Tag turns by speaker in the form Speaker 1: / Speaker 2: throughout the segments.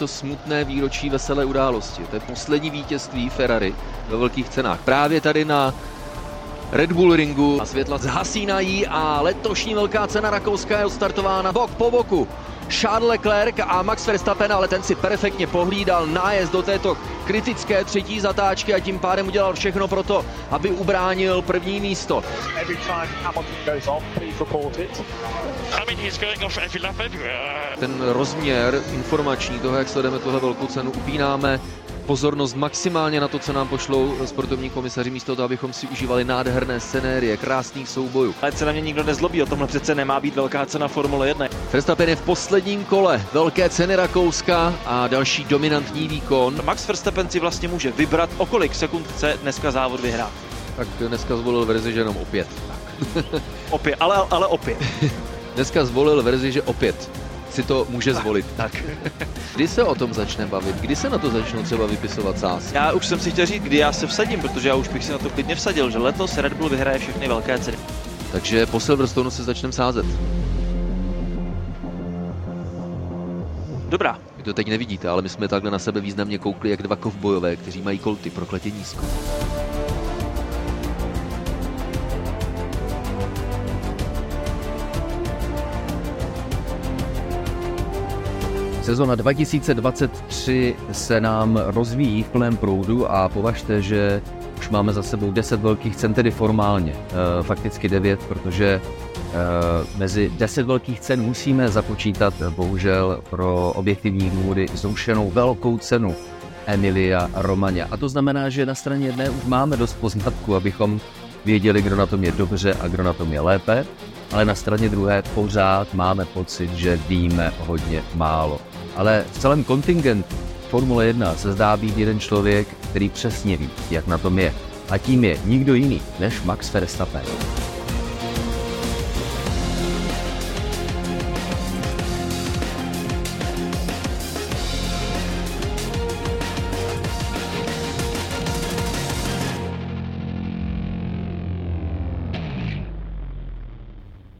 Speaker 1: To smutné výročí veselé události. To je poslední vítězství Ferrari ve velkých cenách. Právě tady na Red Bull ringu a světla zhasínají a letošní velká cena Rakouska je odstartována bok po boku. Charles Leclerc a Max Verstappen, ale ten si perfektně pohlídal nájezd do této kritické třetí zatáčky a tím pádem udělal všechno pro to, aby ubránil první místo. Ten rozměr informační toho, jak sledujeme tuhle velkou cenu, upínáme pozornost maximálně na to, co nám pošlou sportovní komisaři, místo toho, abychom si užívali nádherné scenérie, krásných soubojů.
Speaker 2: Ale se na mě nikdo nezlobí, o tomhle přece nemá být velká cena Formule 1.
Speaker 1: Verstappen je v posledním kole velké ceny Rakouska a další dominantní výkon.
Speaker 2: Max Verstappen si vlastně může vybrat, o kolik sekund chce dneska závod vyhrát.
Speaker 1: Tak dneska zvolil verzi, že jenom opět.
Speaker 2: opět, ale, ale opět.
Speaker 1: dneska zvolil verzi, že opět si to může zvolit.
Speaker 2: Tak.
Speaker 1: Kdy se o tom začne bavit? Kdy se na to začnou třeba vypisovat sás?
Speaker 2: Já už jsem si chtěl říct, kdy já se vsadím, protože já už bych si na to klidně vsadil, že letos Red Bull vyhraje všechny velké ceny.
Speaker 1: Takže po Silverstone se začneme sázet.
Speaker 2: Dobrá.
Speaker 1: Vy to teď nevidíte, ale my jsme takhle na sebe významně koukli jak dva kovbojové, kteří mají kolty prokletě nízko. Sezona 2023 se nám rozvíjí v plném proudu a považte, že už máme za sebou 10 velkých cen, tedy formálně, e, fakticky 9, protože e, mezi 10 velkých cen musíme započítat bohužel pro objektivní důvody zrušenou velkou cenu Emilia Romagna. A to znamená, že na straně jedné už máme dost poznatku, abychom věděli, kdo na tom je dobře a kdo na tom je lépe, ale na straně druhé pořád máme pocit, že víme hodně málo ale v celém kontingentu Formule 1 se zdá být jeden člověk, který přesně ví, jak na tom je. A tím je nikdo jiný než Max Verstappen.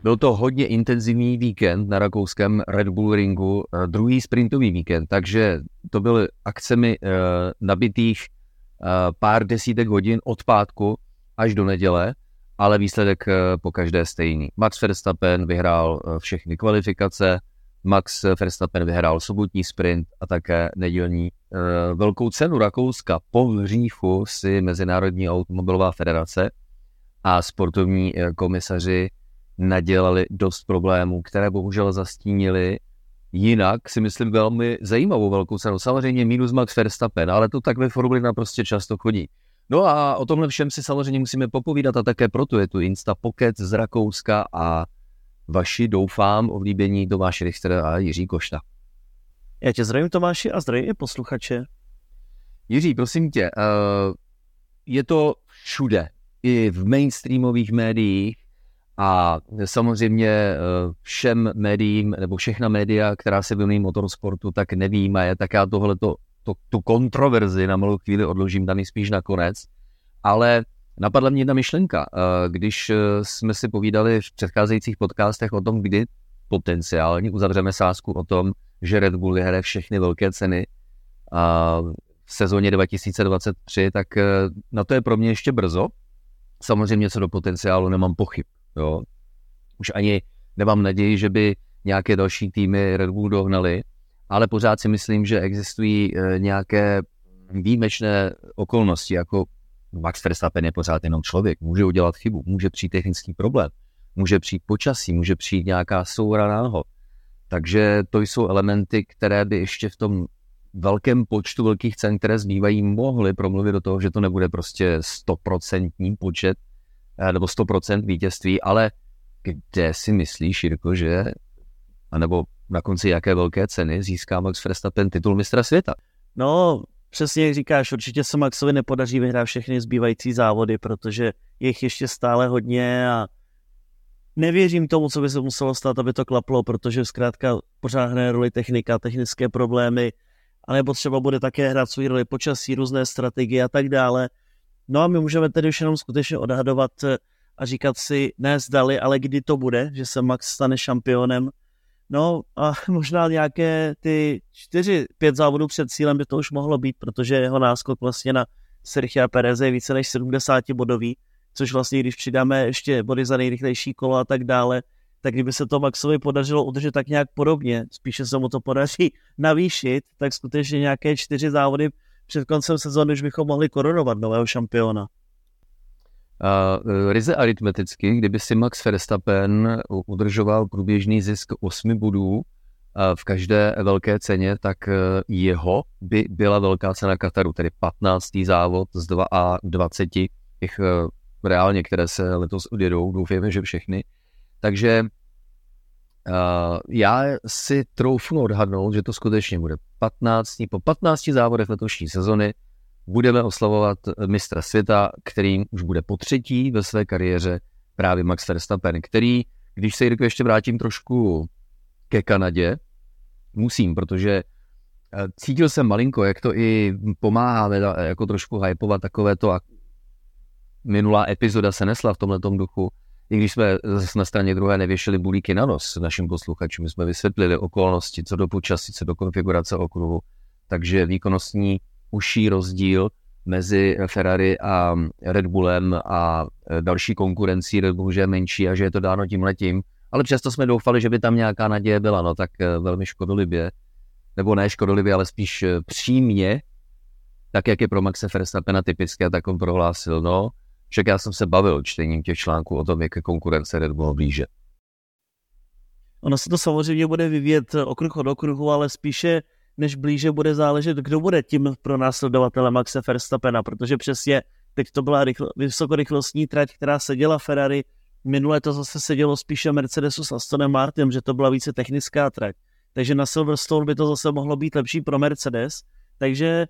Speaker 1: Byl to hodně intenzivní víkend na rakouském Red Bull ringu, eh, druhý sprintový víkend, takže to byly akcemi uh, nabitých uh, pár desítek hodin od pátku až do neděle, ale výsledek po každé stejný. Max Verstappen vyhrál všechny kvalifikace, Max Verstappen vyhrál sobotní sprint a také nedělní velkou cenu Rakouska. Po hříchu si Mezinárodní automobilová federace a sportovní komisaři nadělali dost problémů, které bohužel zastínili jinak si myslím velmi zajímavou velkou cenu. Samozřejmě minus Max Verstappen, ale to tak ve Formuli naprosto často chodí. No a o tomhle všem si samozřejmě musíme popovídat a také proto je tu Insta Pocket z Rakouska a vaši, doufám, oblíbení Tomáš Richter a Jiří Košta.
Speaker 2: Já tě zdravím Tomáši a zdravím i posluchače.
Speaker 1: Jiří, prosím tě, eh, je to všude, i v mainstreamových médiích, a samozřejmě eh, všem médiím, nebo všechna média, která se věnují motorsportu, tak nevíme, tak já tohle to, tu kontroverzi na malou chvíli odložím tam spíš na konec. Ale napadla mě jedna myšlenka. Eh, když eh, jsme si povídali v předcházejících podcastech o tom, kdy potenciálně uzavřeme sázku o tom, že Red Bull vyhraje všechny velké ceny v sezóně 2023, tak na to je pro mě ještě brzo. Samozřejmě co do potenciálu nemám pochyb. Jo. Už ani nemám naději, že by nějaké další týmy Red Bull dohnali, ale pořád si myslím, že existují eh, nějaké výjimečné okolnosti, jako Max Verstappen je pořád jenom člověk, může udělat chybu, může přijít technický problém, může přijít počasí, může přijít nějaká soura náhod. Takže to jsou elementy, které by ještě v tom velkém počtu velkých cen, které zbývají, mohly promluvit do toho, že to nebude prostě stoprocentní počet nebo 100% vítězství, ale kde si myslíš, Jirko, že anebo na konci jaké velké ceny získá Max Verstappen titul mistra světa?
Speaker 2: No, přesně jak říkáš, určitě se Maxovi nepodaří vyhrát všechny zbývající závody, protože je jich ještě stále hodně a nevěřím tomu, co by se muselo stát, aby to klaplo, protože zkrátka pořád hraje roli technika, technické problémy, anebo třeba bude také hrát svou roli počasí, různé strategie a tak dále. No a my můžeme tedy už jenom skutečně odhadovat eh, a říkat si ne zdali, ale kdy to bude, že se Max stane šampionem. No a možná nějaké ty čtyři, pět závodů před cílem by to už mohlo být, protože jeho náskok vlastně na Sergio Perez je více než 70 bodový, což vlastně, když přidáme ještě body za nejrychlejší kolo a tak dále, tak kdyby se to Maxovi podařilo udržet tak nějak podobně, spíše se mu to podaří navýšit, tak skutečně nějaké čtyři závody před koncem sezóny už bychom mohli korunovat nového šampiona.
Speaker 1: Uh, ryze aritmeticky, kdyby si Max Verstappen udržoval průběžný zisk 8 bodů uh, v každé velké ceně, tak uh, jeho by byla velká cena Kataru, tedy 15. závod z 2 a 20 těch reálně, které se letos odjedou, doufejme, že všechny. Takže uh, já si troufnu odhadnout, že to skutečně bude 15. Po 15 závodech letošní sezony budeme oslavovat mistra světa, který už bude po třetí ve své kariéře právě Max Verstappen, který, když se Jirko ještě vrátím trošku ke Kanadě, musím, protože eh, cítil jsem malinko, jak to i pomáhá jako trošku hypovat takové to a minulá epizoda se nesla v tomhle duchu, i když jsme na straně druhé nevěšili bulíky na nos našim posluchačům, jsme vysvětlili okolnosti, co do počasí, co do konfigurace okruhu, takže výkonnostní užší rozdíl mezi Ferrari a Red Bullem a další konkurencí Red Bull, že je menší a že je to dáno tím letím. Ale přesto jsme doufali, že by tam nějaká naděje byla, no tak eh, velmi škodolibě, nebo ne škodolibě, ale spíš eh, přímě, tak jak je pro Maxe Verstappena typické, tak on prohlásil, no, však já jsem se bavil čtením těch článků o tom, jak je konkurence Red Bull blíže.
Speaker 2: Ono se to samozřejmě bude vyvíjet okruh od okruhu, ale spíše než blíže bude záležet, kdo bude tím pro následovatele Maxe Verstappena, protože přesně teď to byla rychl, vysokorychlostní trať, která seděla Ferrari, minule to zase sedělo spíše Mercedesu s Astonem Martinem, že to byla více technická trať. Takže na Silverstone by to zase mohlo být lepší pro Mercedes, takže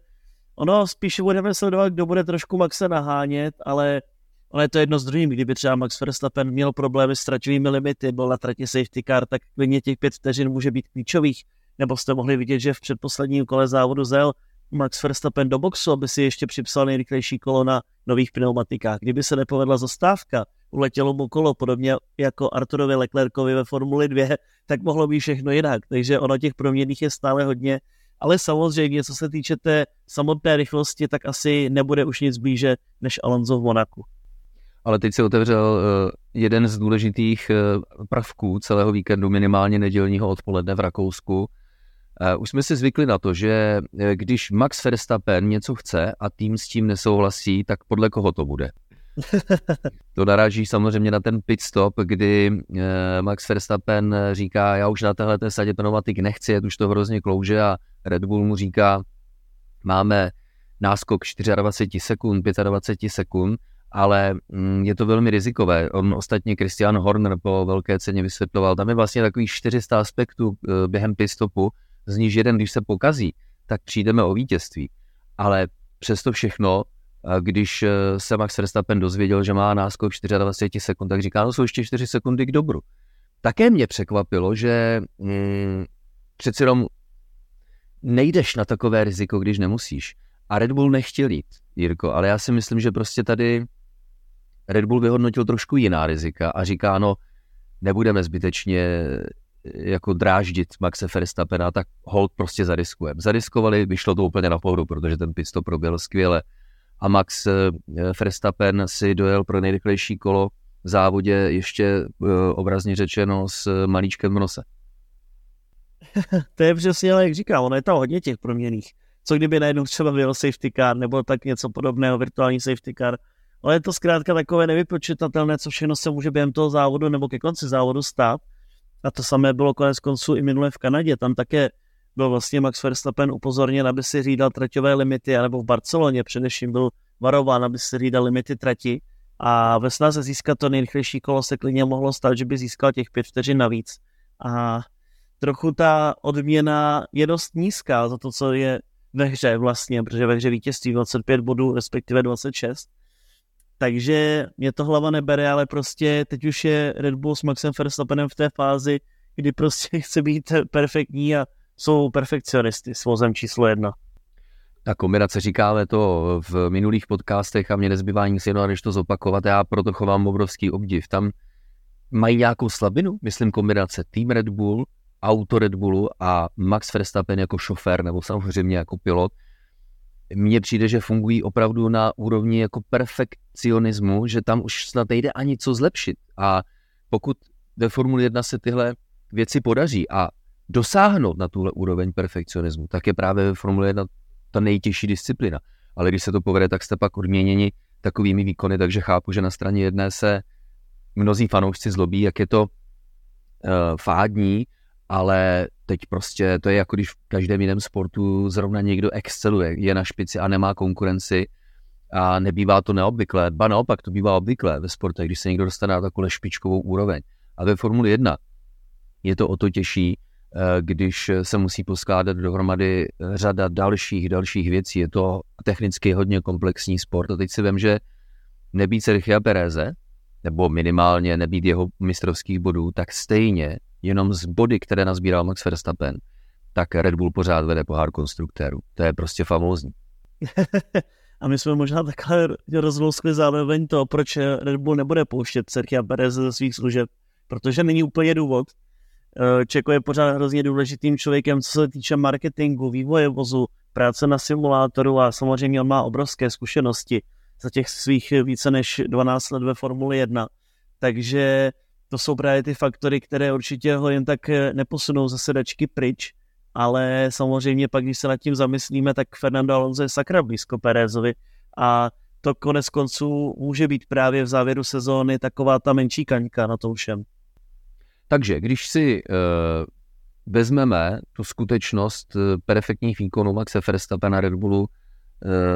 Speaker 2: ono spíše budeme sledovat, kdo bude trošku Maxe nahánět, ale ale je to jedno s druhým. Kdyby třeba Max Verstappen měl problémy s traťovými limity, byl na trati safety car, tak klidně těch pět vteřin může být klíčových nebo jste mohli vidět, že v předposledním kole závodu zel Max Verstappen do boxu, aby si ještě připsal nejrychlejší kolo na nových pneumatikách. Kdyby se nepovedla zastávka, uletělo mu kolo, podobně jako Arturovi Leclercovi ve Formuli 2, tak mohlo být všechno jinak. Takže ono těch proměných je stále hodně, ale samozřejmě, co se týče té samotné rychlosti, tak asi nebude už nic blíže než Alonso v Monaku.
Speaker 1: Ale teď se otevřel eh, jeden z důležitých eh, prvků celého víkendu, minimálně nedělního odpoledne v Rakousku, Eh, už jsme si zvykli na to, že když Max Verstappen něco chce a tým s tím nesouhlasí, tak podle koho to bude? To naráží samozřejmě na ten pit stop, kdy Max Verstappen říká, já už na téhle sadě pneumatik nechci, je už to hrozně klouže. A Red Bull mu říká, máme náskok 24 sekund, 25 sekund, ale mm, je to velmi rizikové. On ostatně Christian Horner po velké ceně vysvětloval, tam je vlastně takových 400 aspektů během pit stopu, z níž jeden, když se pokazí, tak přijdeme o vítězství. Ale přesto všechno, když e, se Max Verstappen dozvěděl, že má náskok 24 sekund, tak říká, no jsou ještě 4 sekundy k dobru. Také mě překvapilo, že mm, přeci jenom nejdeš na takové riziko, když nemusíš. A Red Bull nechtěl jít, Jirko, ale já si myslím, že prostě tady Red Bull vyhodnotil trošku jiná rizika a říká, no, nebudeme zbytečně jako dráždit Maxe Verstappena, tak hold prostě zariskujeme. Zariskovali, vyšlo to úplně na pohodu, protože ten pit stop proběhl skvěle a Max eh, Verstappen si dojel pro nejrychlejší kolo v závodě ještě eh, obrazně řečeno s malíčkem v nose.
Speaker 2: to je přesně, ale jak říkám, ono je tam hodně těch proměných. Co kdyby najednou třeba byl safety car nebo tak něco podobného, virtuální safety car, ale je to zkrátka takové nevypočitatelné, co všechno se může během toho závodu nebo ke konci závodu stát a to samé bylo konec konců i minule v Kanadě. Tam také byl vlastně Max Verstappen upozorněn, aby si řídal traťové limity, anebo v Barceloně především byl varován, aby si řídal limity trati. A ve snaze získat to nejrychlejší kolo se klidně mohlo stát, že by získal těch pět vteřin navíc. A trochu ta odměna je dost nízká za to, co je ve hře vlastně, protože ve hře vítězství 25 bodů, respektive 26 takže mě to hlava nebere, ale prostě teď už je Red Bull s Maxem Verstappenem v té fázi, kdy prostě chce být perfektní a jsou perfekcionisty s vozem číslo jedna.
Speaker 1: Ta kombinace říkáme to v minulých podcastech a mě nezbývá nic jiného, než to zopakovat. Já proto chovám obrovský obdiv. Tam mají nějakou slabinu, myslím kombinace Team Red Bull auto Red Bullu a Max Verstappen jako šofér nebo samozřejmě jako pilot, mně přijde, že fungují opravdu na úrovni jako perfekcionismu, že tam už snad nejde ani co zlepšit. A pokud ve Formuli 1 se tyhle věci podaří a dosáhnout na tuhle úroveň perfekcionismu, tak je právě ve Formule 1 ta nejtěžší disciplína. Ale když se to povede, tak jste pak odměněni takovými výkony, takže chápu, že na straně jedné se mnozí fanoušci zlobí, jak je to uh, fádní, ale teď prostě to je jako když v každém jiném sportu zrovna někdo exceluje, je na špici a nemá konkurenci a nebývá to neobvyklé. Ba naopak, to bývá obvyklé ve sportech, když se někdo dostane na takové špičkovou úroveň. A ve Formuli 1 je to o to těžší, eh, když se musí poskládat dohromady řada dalších, dalších věcí. Je to technicky hodně komplexní sport. A teď si vím, že nebýt Sergio Pereze, nebo minimálně nebýt jeho mistrovských bodů, tak stejně jenom z body, které nazbíral Max Verstappen, tak Red Bull pořád vede pohár konstruktérů. To je prostě famózní.
Speaker 2: A my jsme možná takhle rozlouskli zároveň to, proč Red Bull nebude pouštět Sergio Perez ze svých služeb, protože není úplně důvod. Eh, Čeko je pořád hrozně důležitým člověkem, co se týče marketingu, vývoje vozu, práce na simulátoru a samozřejmě on má obrovské zkušenosti za těch svých více než 12 let ve Formuli 1. Takže to jsou právě ty faktory, které určitě ho jen tak eh, neposunou ze sedačky pryč, ale samozřejmě pak, když se nad tím zamyslíme, tak Fernando Alonso je sakra blízko Perezovi a to konec konců může být právě v závěru sezóny taková ta menší kaňka na tom všem.
Speaker 1: Takže když si uh, vezmeme tu skutečnost uh, perfektních výkonů Maxe Verstappena Red Bullu uh,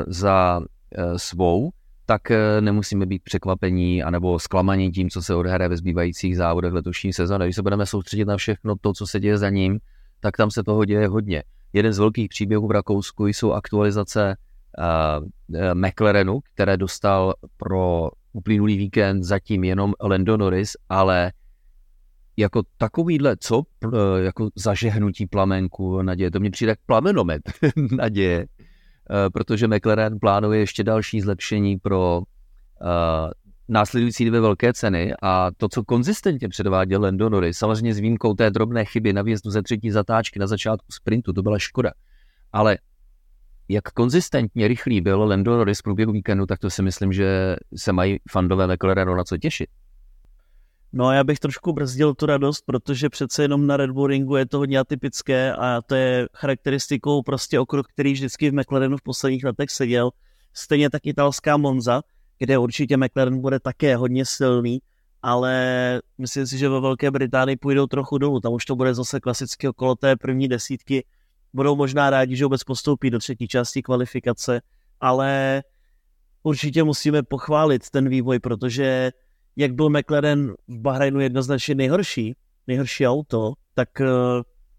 Speaker 1: za uh, svou, tak eh, nemusíme být překvapení anebo zklamaní tím, co se odhraje ve zbývajících závodech letošní sezóny. Když se budeme soustředit na všechno to, co se děje za ním, tak tam se toho děje hodně. Jeden z velkých příběhů v Rakousku jsou aktualizace uh, McLarenu, které dostal pro uplynulý víkend zatím jenom Lando Norris, ale jako takovýhle, co jako zažehnutí plamenku naděje, to mě přijde jak plamenomet naděje, protože McLaren plánuje ještě další zlepšení pro uh, následující dvě velké ceny a to, co konzistentně předváděl Lando Norris, samozřejmě s výjimkou té drobné chyby na výjezdu ze třetí zatáčky na začátku sprintu, to byla škoda. Ale jak konzistentně rychlý byl Lando Norris v průběhu víkendu, tak to si myslím, že se mají fandové McLarenu na co těšit.
Speaker 2: No já bych trošku brzdil tu radost, protože přece jenom na Red Bull Ringu je to hodně atypické a to je charakteristikou prostě okruh, který vždycky v McLarenu v posledních letech seděl. Stejně tak italská Monza, kde určitě McLaren bude také hodně silný, ale myslím si, že ve Velké Británii půjdou trochu dolů. Tam už to bude zase klasicky okolo té první desítky. Budou možná rádi, že vůbec postoupí do třetí části kvalifikace, ale určitě musíme pochválit ten vývoj, protože jak byl McLaren v Bahrajnu jednoznačně nejhorší, nejhorší auto, tak eh,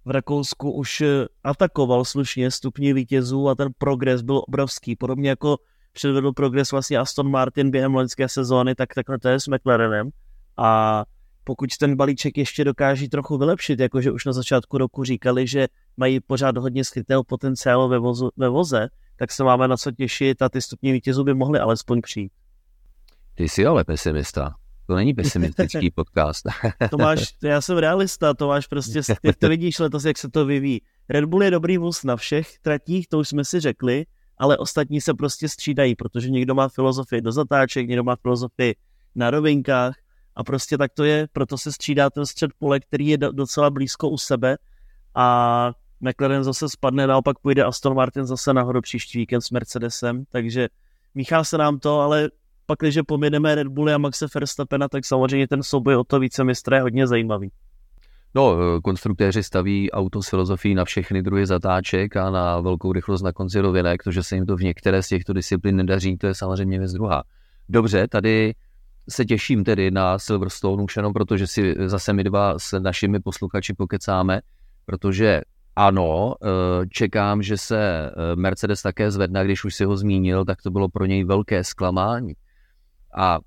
Speaker 2: v Rakousku už eh, atakoval slušně stupně vítězů a ten progres byl obrovský. Podobně jako předvedl progres vlastně Aston Martin během loňské sezóny, tak takhle to je s McLarenem. A pokud ten balíček ještě dokáží trochu vylepšit, jakože už na začátku roku říkali, že mají pořád hodně skrytého potenciálu ve, vozu, ve voze, tak se máme na co těšit a ty stupně vítězů by mohly alespoň přijít.
Speaker 1: Ty jsi ale pesimista. To není pesimistický podcast.
Speaker 2: to máš, já jsem realista, to máš prostě, jak to vidíš letos, jak se to vyvíjí. Red Bull je dobrý vůz na všech tratích, to už jsme si řekli, ale ostatní se prostě střídají, protože někdo má filozofii do zatáček, někdo má filozofii na rovinkách a prostě tak to je, proto se střídá ten střed pole, který je docela blízko u sebe a McLaren zase spadne, naopak půjde Aston Martin zase nahoru příští víkend s Mercedesem, takže míchá se nám to, ale pak, když pomineme Red Bulli a Maxe Verstappena, tak samozřejmě ten souboj o to více mistra je hodně zajímavý.
Speaker 1: No, konstruktéři staví auto s filozofií na všechny druhy zatáček a na velkou rychlost na konci rovinek, to, že se jim to v některé z těchto disciplín nedaří, to je samozřejmě věc druhá. Dobře, tady se těším tedy na Silverstone už jenom protože si zase my dva s našimi posluchači pokecáme, protože ano, eh, čekám, že se eh, Mercedes také zvedne, když už si ho zmínil, tak to bylo pro něj velké zklamání. A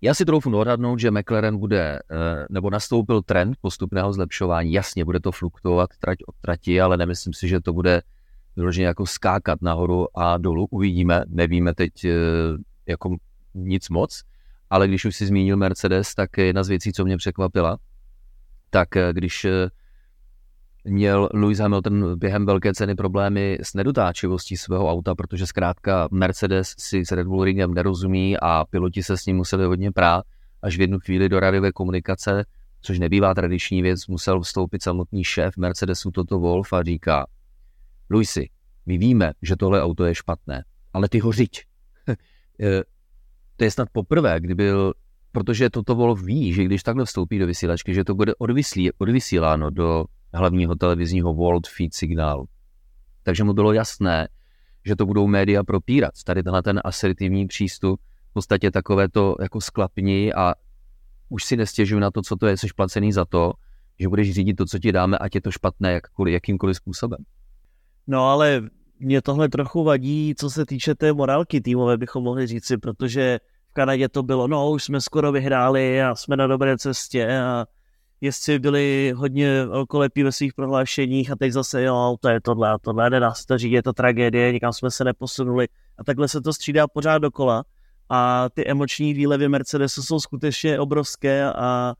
Speaker 1: já si troufnu odhadnout, že McLaren bude, eh, nebo nastoupil trend postupného zlepšování. Jasně, bude to fluktuovat trať od trati, ale nemyslím si, že to bude vyloženě jako skákat nahoru a dolů. Uvidíme, nevíme teď eh, jako nic moc, ale když už si zmínil Mercedes, tak jedna z věcí, co mě překvapila, tak eh, když měl Lewis Hamilton během velké ceny problémy s nedotáčivostí svého auta, protože zkrátka Mercedes si s Red Bull Ringem nerozumí a piloti se s ním museli hodně prát, až v jednu chvíli do radiové komunikace, což nebývá tradiční věc, musel vstoupit samotný šéf Mercedesu Toto Wolf a říká Luisi, my víme, že tohle auto je špatné, ale ty ho řiď. Eh, to je snad poprvé, kdy byl, protože toto Wolf ví, že když takhle vstoupí do vysílačky, že to bude odvyslí, odvysíláno do hlavního televizního World Feed signálu. Takže mu bylo jasné, že to budou média propírat. Tady tenhle ten asertivní přístup, v podstatě takové to jako sklapni a už si nestěžuju na to, co to je, jsi placený za to, že budeš řídit to, co ti dáme, ať je to špatné jakkoliv, jakýmkoliv způsobem.
Speaker 2: No ale mě tohle trochu vadí, co se týče té morálky týmové, bychom mohli říci, protože v Kanadě to bylo, no už jsme skoro vyhráli a jsme na dobré cestě a jestli byli hodně velkolepí ve svých prohlášeních a teď zase, jo, to je tohle a tohle, nedá se to říct, je to tragédie, nikam jsme se neposunuli a takhle se to střídá pořád dokola a ty emoční výlevy Mercedesu jsou skutečně obrovské a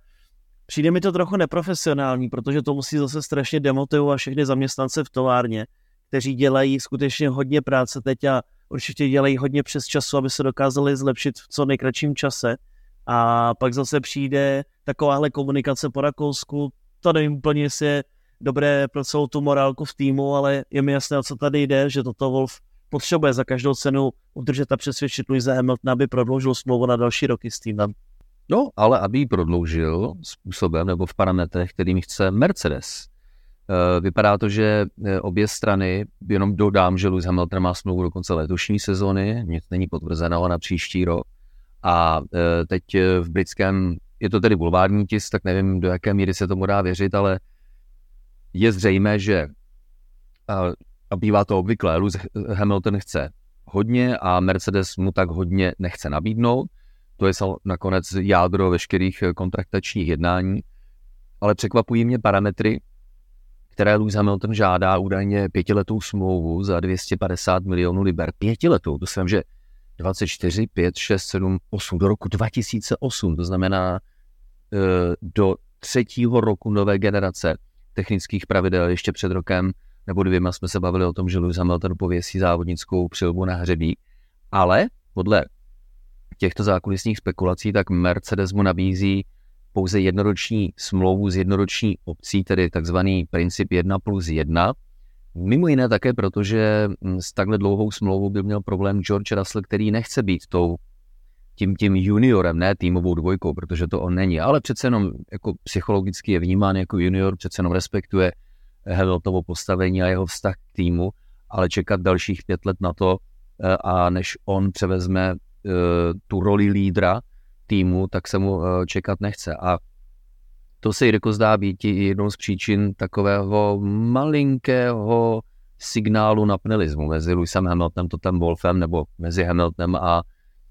Speaker 2: přijde mi to trochu neprofesionální, protože to musí zase strašně demotivovat všechny zaměstnance v továrně, kteří dělají skutečně hodně práce teď a určitě dělají hodně přes času, aby se dokázali zlepšit v co nejkratším čase. A pak zase přijde takováhle komunikace po Rakousku. To nevím úplně, jestli je dobré pro celou tu morálku v týmu, ale je mi jasné, o co tady jde, že toto Wolf potřebuje za každou cenu udržet a přesvědčit Louise Hamiltona, aby prodloužil smlouvu na další roky s týmem.
Speaker 1: No, ale aby ji prodloužil způsobem nebo v parametrech, kterým chce Mercedes. Eh, vypadá to, že eh, obě strany, jenom dodám, že Lewis Hamilton má smlouvu do konce letošní sezóny, nic není potvrzeno na příští rok. A eh, teď v britském, je to tedy bulvární tisk, tak nevím, do jaké míry se tomu dá věřit, ale je zřejmé, že a bývá to obvyklé, Lewis Hamilton chce hodně a Mercedes mu tak hodně nechce nabídnout. To je nakonec jádro veškerých kontraktačních jednání. Ale překvapují mě parametry, které Lewis Hamilton žádá údajně pětiletou smlouvu za 250 milionů liber. Pětiletou, to jsem, že 24, 5, 6, 7, 8 do roku 2008, to znamená e, do třetího roku nové generace technických pravidel ještě před rokem nebo dvěma jsme se bavili o tom, že Lewis Hamilton pověsí závodnickou přilbu na hřebík, ale podle těchto zákulisních spekulací tak Mercedes mu nabízí pouze jednoroční smlouvu s jednoroční opcí, tedy takzvaný princip 1 plus 1. Mimo jiné také proto, že hm, s takhle dlouhou smlouvou by měl problém George Russell, který nechce být tou tím, tím juniorem, ne týmovou dvojkou, protože to on není, ale přece jenom jako psychologicky je vnímán jako junior, přece jenom respektuje Hamiltonovo postavení a jeho vztah k týmu, ale čekat dalších pět let na to, eh, a než on převezme eh, tu roli lídra týmu, tak se mu eh, čekat nechce. A to se Jirko zdá být i jednou z příčin takového malinkého signálu napnelismu mezi Lewisem Hamiltonem, Totem Wolfem nebo mezi Hamiltonem a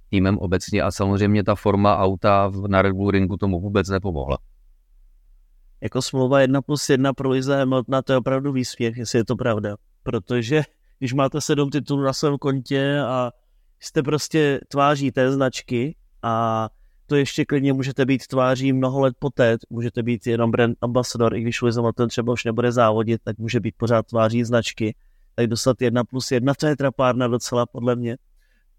Speaker 1: týmem obecně a samozřejmě ta forma auta na Red Bull ringu tomu vůbec nepomohla
Speaker 2: jako smlouva 1 plus 1 pro Liza Hamiltona, to je opravdu výsměch, jestli je to pravda. Protože když máte sedm titulů na svém kontě a jste prostě tváří té značky a to ještě klidně můžete být tváří mnoho let poté, můžete být jenom brand ambassador, i když Lewis Hamilton třeba už nebude závodit, tak může být pořád tváří značky, tak dostat jedna plus jedna, to je trapárna docela podle mě,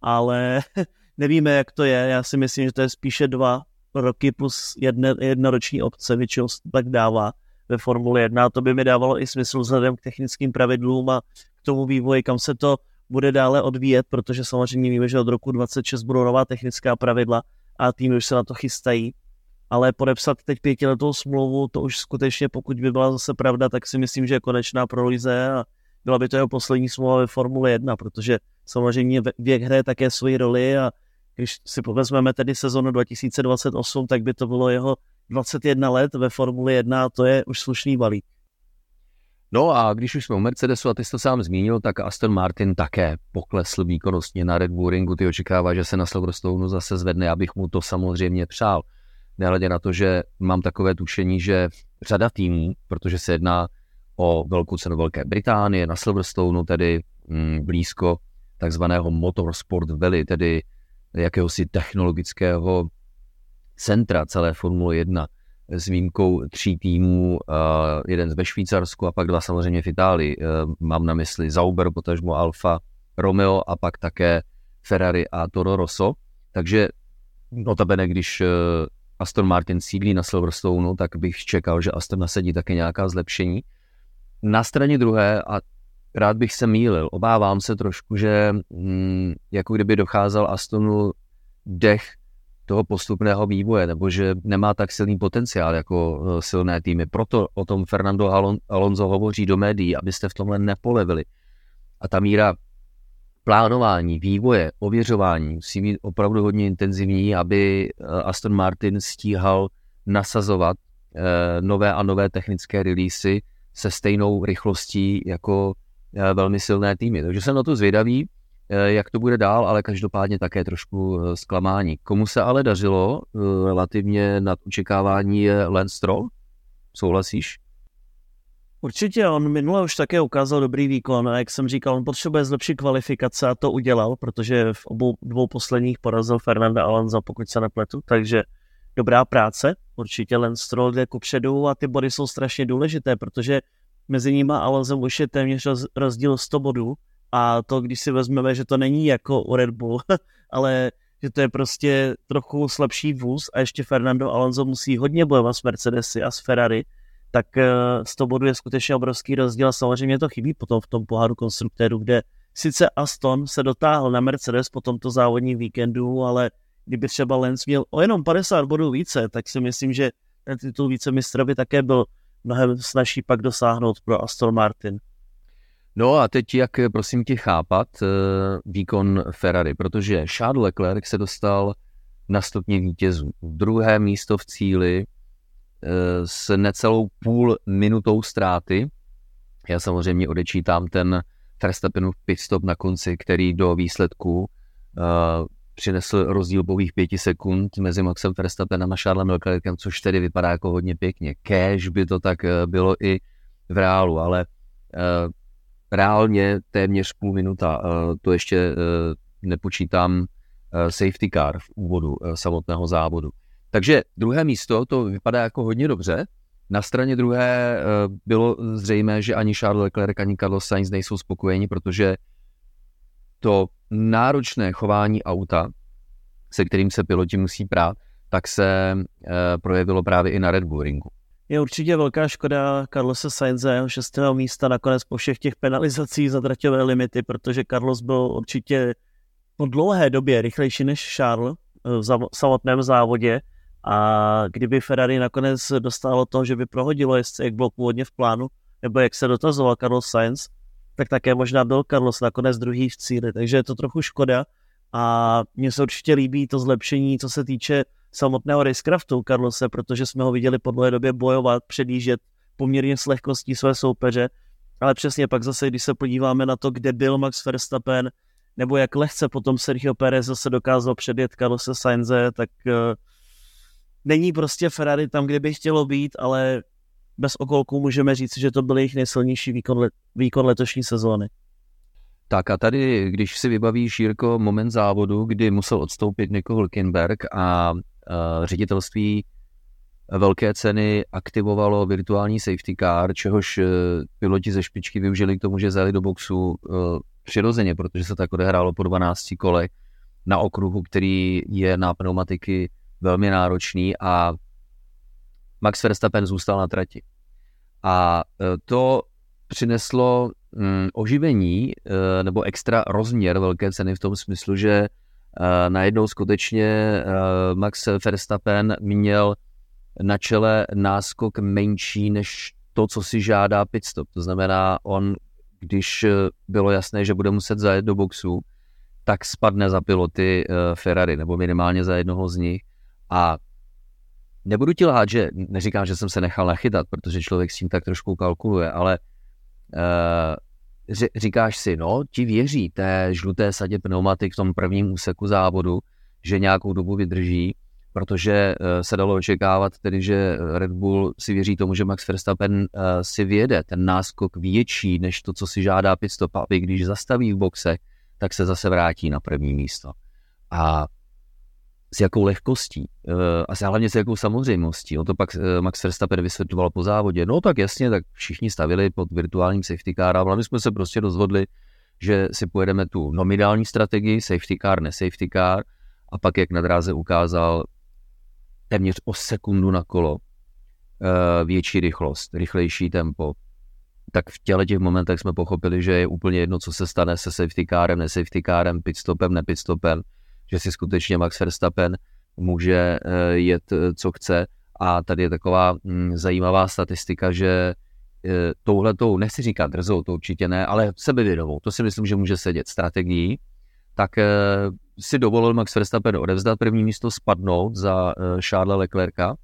Speaker 2: ale nevíme, jak to je, já si myslím, že to je spíše dva roky plus jedne, jednoroční obce, většinou tak dává ve Formuli 1 a to by mi dávalo i smysl vzhledem k technickým pravidlům a k tomu vývoji, kam se to bude dále odvíjet, protože samozřejmě víme, že od roku 26 budou nová technická pravidla a týmy už se na to chystají. Ale podepsat teď pětiletou smlouvu, to už skutečně, pokud by byla zase pravda, tak si myslím, že je konečná pro Lize a byla by to jeho poslední smlouva ve Formule 1, protože samozřejmě věk hraje také svoji roli a když si vezmeme tedy sezonu 2028, tak by to bylo jeho 21 let ve Formuli 1 a to je už slušný balík.
Speaker 1: No a když už jsme u Mercedesu, a ty jsi to sám zmínil, tak Aston Martin také poklesl výkonnostně na Red Bull ringu. Ty očekává, že se na Silverstone zase zvedne, abych mu to samozřejmě přál. Nehledě na to, že mám takové tušení, že řada týmů, protože se jedná o velkou cenu Velké Británie, na Silverstone, tedy mm, blízko takzvaného Motorsport Valley, tedy jakéhosi technologického centra celé Formule 1, s výjimkou tří týmů, jeden ve Švýcarsku a pak dva samozřejmě v Itálii. Mám na mysli Zauber, potažmo Alfa Romeo a pak také Ferrari a Toro Rosso. Takže notabene, když Aston Martin sídlí na Silverstone, tak bych čekal, že Aston nasadí také nějaká zlepšení. Na straně druhé, a rád bych se mýlil, obávám se trošku, že hm, jako kdyby docházel Astonu dech toho postupného vývoje, nebo že nemá tak silný potenciál jako eh, silné týmy. Proto o tom Fernando Alonso hovoří do médií, abyste v tomhle nepolevili. A ta míra plánování, vývoje, ověřování musí být opravdu hodně intenzivní, aby eh, Aston Martin stíhal nasazovat eh, nové a nové technické releasy se stejnou rychlostí jako velmi silné týmy. Takže jsem na to zvědavý, jak to bude dál, ale každopádně také trošku zklamání. Komu se ale dařilo relativně nad očekávání je Lance Stroll? Souhlasíš?
Speaker 2: Určitě, on minule už také ukázal dobrý výkon a jak jsem říkal, on potřebuje zlepšit kvalifikace a to udělal, protože v obou dvou posledních porazil Fernanda Alonso, pokud se nepletu, takže dobrá práce, určitě Len Stroll jde kupředu a ty body jsou strašně důležité, protože mezi nimi a Alonso už je téměř rozdíl 100 bodů a to, když si vezmeme, že to není jako u Red Bull, ale že to je prostě trochu slabší vůz a ještě Fernando Alonso musí hodně bojovat s Mercedesy a s Ferrari, tak 100 eh, bodů je skutečně obrovský rozdíl a samozřejmě to chybí potom v tom poháru konstruktérů, kde sice Aston se dotáhl na Mercedes po tomto závodním víkendu, ale kdyby třeba Lenz měl o jenom 50 bodů více, tak si myslím, že ten titul vícemistra by také byl mnohem snažší pak dosáhnout pro Aston Martin.
Speaker 1: No a teď jak prosím tě chápat eh, výkon Ferrari, protože Charles Leclerc se dostal na stupně vítězů. Druhé místo v cíli, s necelou půl minutou ztráty. Já samozřejmě odečítám ten Verstappenův pitstop na konci, který do výsledku přinesl rozdíl pouhých pěti sekund mezi Maxem Verstappenem a Charlesem Leclercem, což tedy vypadá jako hodně pěkně. Kéž by to tak eh, bylo i v reálu, ale reálně téměř půl minuta, uh, to ještě uh, nepočítám uh, safety car v úvodu samotného závodu. Takže druhé místo, to vypadá jako hodně dobře. Na straně druhé eh, bylo zřejmé, že ani Charles Leclerc, ani Carlos Sainz nejsou spokojeni, protože to náročné chování auta, se kterým se piloti musí prát, tak se eh, projevilo právě i na Red Bull ringu.
Speaker 2: Je určitě velká škoda Carlose Sainze, jeho šestého místa nakonec po všech těch penalizacích za traťové limity, protože Carlos byl určitě po dlouhé době rychlejší než Charles eh, v samotném závodě. A kdyby Ferrari nakonec dostalo to, že by prohodilo jezdce, jak bylo původně v plánu, nebo jak se dotazoval Carlos Sainz, tak také možná byl Carlos nakonec druhý v cíli, takže je to trochu škoda a mně se určitě líbí to zlepšení, co se týče samotného racecraftu Carlose, protože jsme ho viděli po dlouhé době bojovat, předjíždět poměrně s lehkostí své soupeře, ale přesně pak zase, když se podíváme na to, kde byl Max Verstappen, nebo jak lehce potom Sergio Perez zase dokázal předjet Carlose Sainze, tak uh, není prostě Ferrari tam, kde by chtělo být, ale bez okolků můžeme říct, že to byl jejich nejsilnější výkon, let, výkon letošní sezóny.
Speaker 1: Tak a tady, když si vybavíš, Jirko, moment závodu, kdy musel odstoupit Nico Hülkenberg a ředitelství velké ceny aktivovalo virtuální safety car, čehož uh, piloti ze špičky využili k tomu, že zajeli do boxu uh, přirozeně, protože se tak odehrálo po 12 kolech na okruhu, který je na pneumatiky velmi náročný a Max Verstappen zůstal na trati. A to přineslo mm, oživení nebo extra rozměr velké ceny v tom smyslu, že najednou skutečně Max Verstappen měl na čele náskok menší než to, co si žádá pitstop. To znamená, on, když bylo jasné, že bude muset zajet do boxu, tak spadne za piloty Ferrari, nebo minimálně za jednoho z nich a nebudu ti lhát, že neříkám, že jsem se nechal nachytat, protože člověk s tím tak trošku kalkuluje, ale uh, říkáš si, no, ti věří té žluté sadě pneumatik v tom prvním úseku závodu, že nějakou dobu vydrží, protože uh, se dalo očekávat tedy, že Red Bull si věří tomu, že Max Verstappen uh, si vyjede ten náskok větší než to, co si žádá pitstop, aby když zastaví v boxe, tak se zase vrátí na první místo. A s jakou lehkostí a hlavně s jakou samozřejmostí. On to pak Max Verstappen vysvětloval po závodě. No tak jasně, tak všichni stavili pod virtuálním safety car a my jsme se prostě rozhodli, že si pojedeme tu nominální strategii, safety car, ne safety car, a pak, jak na dráze ukázal, téměř o sekundu na kolo eh, větší rychlost, rychlejší tempo, tak v těle těch momentech jsme pochopili, že je úplně jedno, co se stane se safety carem, ne safety carem, pitstopem, ne pitstopem, že si skutečně Max Verstappen může eh, jet, eh, co chce. A tady je taková hm, zajímavá statistika, že touhletou, nechci říkat drzou, to určitě ne, ale sebevědomou, to si myslím, že může sedět strategií, tak si dovolil Max Verstappen odevzdat první místo, spadnout za Charlesa Leclerca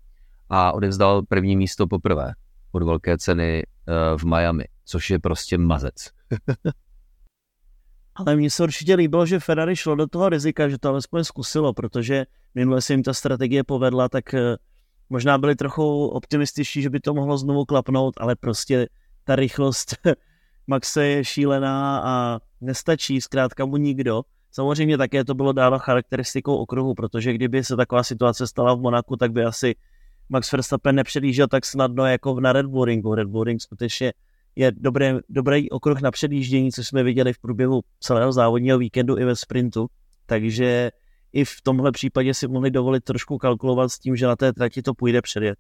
Speaker 1: a odevzdal první místo poprvé od velké ceny v Miami, což je prostě mazec.
Speaker 2: Ale mně se určitě líbilo, že Ferrari šlo do toho rizika, že to alespoň zkusilo, protože minule se jim ta strategie povedla, tak uh, možná byli trochu optimističtí, že by to mohlo znovu klapnout, ale prostě ta rychlost Maxe je šílená a nestačí zkrátka mu nikdo. Samozřejmě také to bylo dáno charakteristikou okruhu, protože kdyby se taková situace stala v Monaku, tak by asi Max Verstappen nepředjížděl tak snadno jako na Red Bull Ringu. Red Bull Ring skutečně je dobrý, dobrý okruh na předjíždění, což jsme viděli v průběhu celého závodního víkendu i ve sprintu. Takže i v tomhle případě si mohli dovolit trošku kalkulovat s tím, že na té trati to půjde předjet.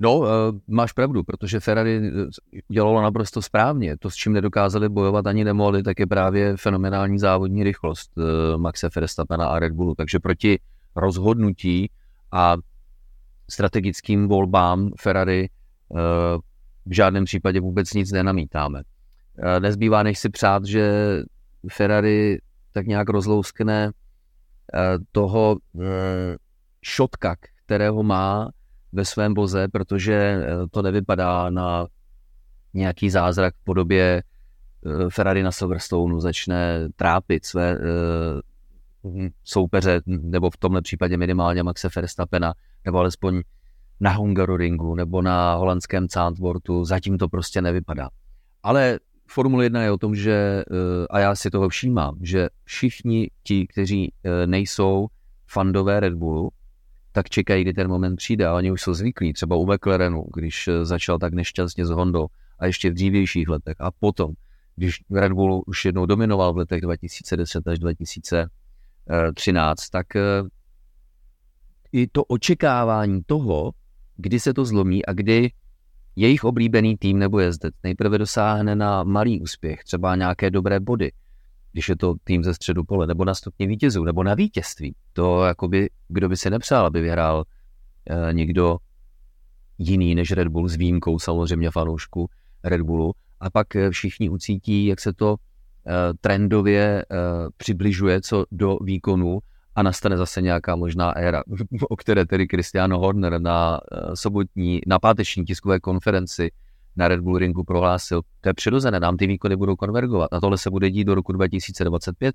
Speaker 1: No, uh, máš pravdu, protože Ferrari eh, udělalo naprosto správně. To, s čím nedokázali bojovat ani nemohli, tak je právě fenomenální závodní rychlost uh, Maxe Verstappena a Red Bullu. Takže proti rozhodnutí a strategickým volbám Ferrari v žádném případě vůbec nic nenamítáme. Uh, nezbývá než si přát, že Ferrari tak nějak rozlouskne uh, toho uh, šotka, kterého má ve svém voze, protože eh, to nevypadá na nějaký zázrak v podobě eh, Ferrari na Silverstone začne trápit své eh, soupeře, nebo v tomhle případě minimálně Maxe Verstappena, nebo alespoň na Hungaroringu nebo na holandském Zandvoortu, zatím to prostě nevypadá. Ale Formule 1 je o tom, že, a já si toho všímám, že všichni ti, kteří nejsou fandové Red Bullu, tak čekají, kdy ten moment přijde a oni už jsou zvyklí, třeba u McLarenu, když eh, začal tak nešťastně s Hondou a ještě v dřívějších letech a potom, když Red Bull už jednou dominoval v letech 2010 až 2013, tak eh, i to očekávání toho, kdy se to zlomí a kdy jejich oblíbený tým nebo jezdec nejprve dosáhne na malý úspěch, třeba nějaké dobré body, když je to tým ze středu pole, nebo na stupně vítězů, nebo na vítězství. To jakoby, kdo by si nepřál, aby vyhrál eh, někdo jiný než Red Bull, s výjimkou samozřejmě fanoušku Red Bullu. A pak eh, všichni ucítí, jak se to eh, trendově eh, přibližuje co do výkonu a nastane zase nějaká možná éra, o které tedy Cristiano Horner na eh, sobotní, na páteční tiskové konferenci na Red Bull Ringu prohlásil, to je přirozené, nám ty výkony budou konvergovat a tohle se bude dít do roku 2025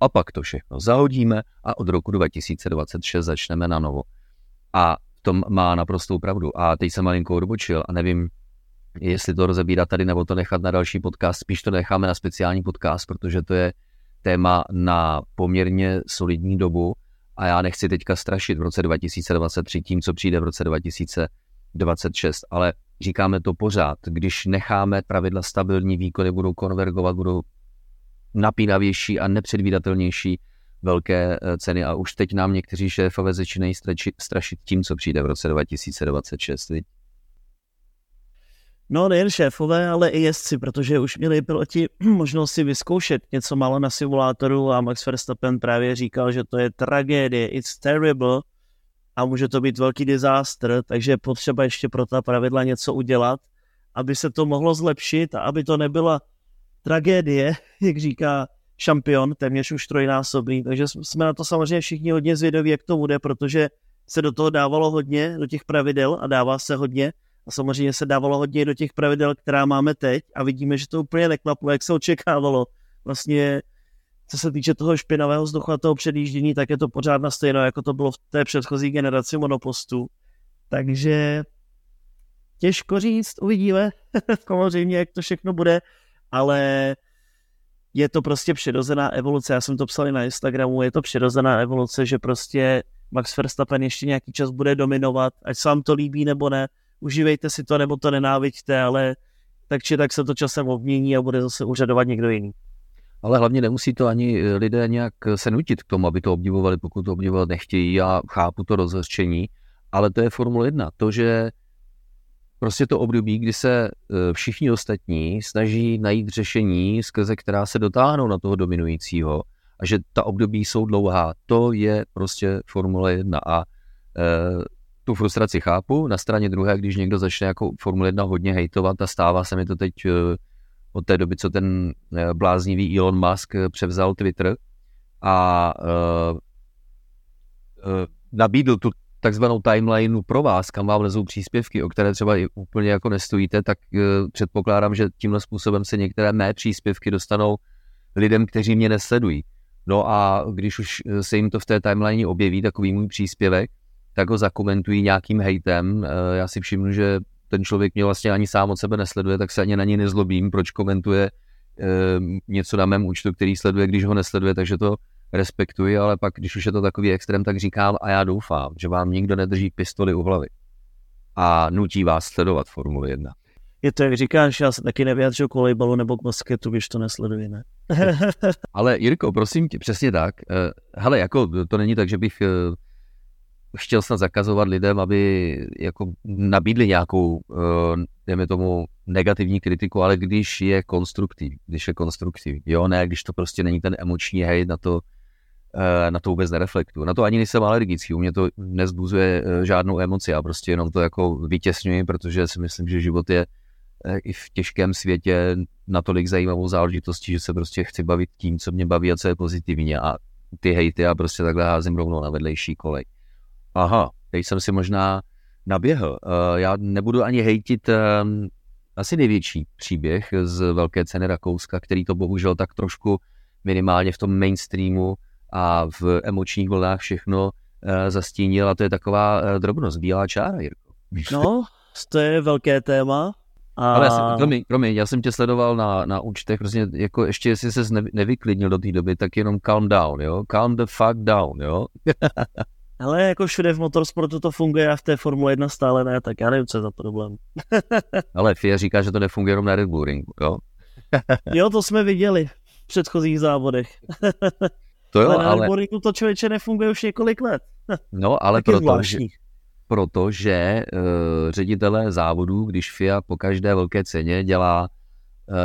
Speaker 1: a pak to všechno zahodíme a od roku 2026 začneme na novo. A v tom má naprostou pravdu. A teď jsem malinko odbočil a nevím, jestli to rozebírat tady nebo to nechat na další podcast. Spíš to necháme na speciální podcast, protože to je téma na poměrně solidní dobu a já nechci teďka strašit v roce 2023 tím, co přijde v roce 2026, ale Říkáme to pořád. Když necháme pravidla stabilní, výkony budou konvergovat, budou napínavější a nepředvídatelnější velké eh, ceny a už teď nám někteří šéfové začínají strašit, strašit tím, co přijde v roce 2026.
Speaker 2: No nejen šéfové, ale i jezdci, protože už měli piloti možnost si vyzkoušet něco málo na simulátoru a Max Verstappen právě říkal, že to je tragédie, it's terrible, a může to být velký disaster, takže je potřeba ještě pro ta pravidla něco udělat, aby se to mohlo zlepšit a aby to nebyla tragédie, jak říká šampion, téměř už trojnásobný, takže jsme na to samozřejmě všichni hodně zvědaví, jak to bude, protože se do toho dávalo hodně, do těch pravidel a dává se hodně a samozřejmě se dávalo hodně do těch pravidel, která máme teď a vidíme, že to úplně neklaplo, jak se očekávalo. Vlastně co se týče toho špinavého vzduchu a toho předjíždění, tak je to pořád na stejno, jako to bylo v té předchozí generaci monopostů. Takže těžko říct, uvidíme samozřejmě, jak to všechno bude, ale je to prostě přirozená evoluce, já jsem to psal i na Instagramu, je to přirozená evoluce, že prostě Max Verstappen ještě nějaký čas bude dominovat, ať se vám to líbí nebo ne, užívejte si to nebo to nenáviďte, ale tak či tak se to časem obmění a bude zase úřadovat někdo jiný.
Speaker 1: Ale hlavně nemusí to ani lidé nějak se nutit k tomu, aby to obdivovali, pokud to obdivovat nechtějí. Já chápu to rozhořčení, ale to je Formule 1. To, že prostě to období, kdy se e, všichni ostatní snaží najít řešení, skrze která se dotáhnou na toho dominujícího a že ta období jsou dlouhá, to je prostě Formule 1 a tu frustraci chápu. Na straně druhé, když někdo začne jako Formule 1 hodně hejtovat a stává se mi to teď e, od té doby, co ten e, bláznivý Elon Musk převzal Twitter a nabídl tu takzvanou timelineu pro vás, kam vám lezou příspěvky, o které třeba i úplně jako nestojíte, tak předpokládám, že tímhle způsobem se některé mé příspěvky dostanou lidem, kteří mě nesledují. No a když už eh, se jim to v té timeline objeví, takový můj příspěvek, tak ho zakomentují nějakým hejtem. Uh, já si všimnu, že ten člověk mě vlastně ani sám od sebe nesleduje, tak se ani na něj nezlobím, proč komentuje uh, něco na mém účtu, který sleduje, když ho nesleduje, takže to respektuji, ale pak, když už je to takový extrém, tak říkám a já doufám, že vám nikdo nedrží pistoli u hlavy a nutí vás sledovat Formuli 1.
Speaker 2: Je to, jak říkáš, já se taky nevyjadřu k volejbalu nebo k basketu, když to nesleduji, ne?
Speaker 1: ale Jirko, prosím tě, přesně tak. Eh, hele, jako to není tak, že bych eh, chtěl snad zakazovat lidem, aby jako nabídli nějakou, eh, dejme tomu, negativní kritiku, ale když je konstruktiv, když je konstruktiv, jo, ne, když to prostě není ten emoční hej na to, Eh, na to vůbec nereflektuju. Na to ani nejsem alergický, u mě to nezbuzuje eh, žádnou emoci, já prostě jenom to jako vytěsňuji, protože si myslím, že život je i v těžkém světě natolik zajímavou záležitostí, že se prostě chci bavit tím, co mě baví a co je pozitivní a ty hejty a prostě takhle házím rovnou na vedlejší kolej. Aha, teď jsem si možná naběhl. Já nebudu ani hejtit asi největší příběh z velké ceny Rakouska, který to bohužel tak trošku minimálně v tom mainstreamu a v emočních vlnách všechno uh, zastínil a to je taková drobnost, bílá čára, Jirko.
Speaker 2: No, to je velké téma.
Speaker 1: A... Ale já jsem, promiň, promiň, já jsem tě sledoval na, na účtech, prostě jako ještě jestli se nevy, nevyklidnil do té doby, tak jenom calm down, jo? Calm the fuck down, jo?
Speaker 2: Ale jako všude v motorsportu to funguje a v té Formule 1 stále ne, tak já nevím, co je za problém.
Speaker 1: Ale FIA říká, že to nefunguje jenom na Red Bull Ringu, jo?
Speaker 2: jo, to jsme viděli v předchozích závodech.
Speaker 1: To jo,
Speaker 2: ale na
Speaker 1: ale...
Speaker 2: to člověče nefunguje už několik let.
Speaker 1: No, ale proto, že, protože uh, ředitelé závodů, když FIA po každé velké ceně dělá uh,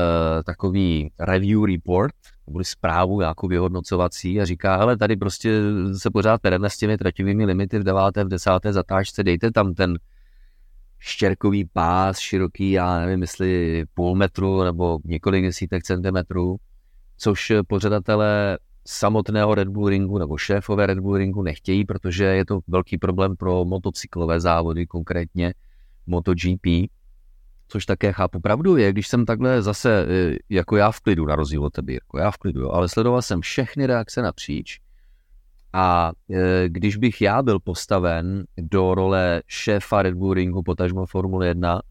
Speaker 1: takový review report, nebo zprávu nějakou vyhodnocovací a říká, hele, tady prostě se pořád pereme s těmi trativými limity v deváté, v desáté zatáčce, dejte tam ten štěrkový pás široký, já nevím, jestli půl metru nebo několik desítek centimetrů, což pořadatelé samotného Red Bull Ringu nebo šéfové Red Bull Ringu nechtějí, protože je to velký problém pro motocyklové závody, konkrétně MotoGP, což také chápu. Pravdu je, když jsem takhle zase, e, jako já v klidu, na rozdíl od tebe, jako já v klidu, ale sledoval jsem všechny reakce napříč a e, když bych já byl postaven do role šéfa Red Bull Ringu, potažmo Formule 1,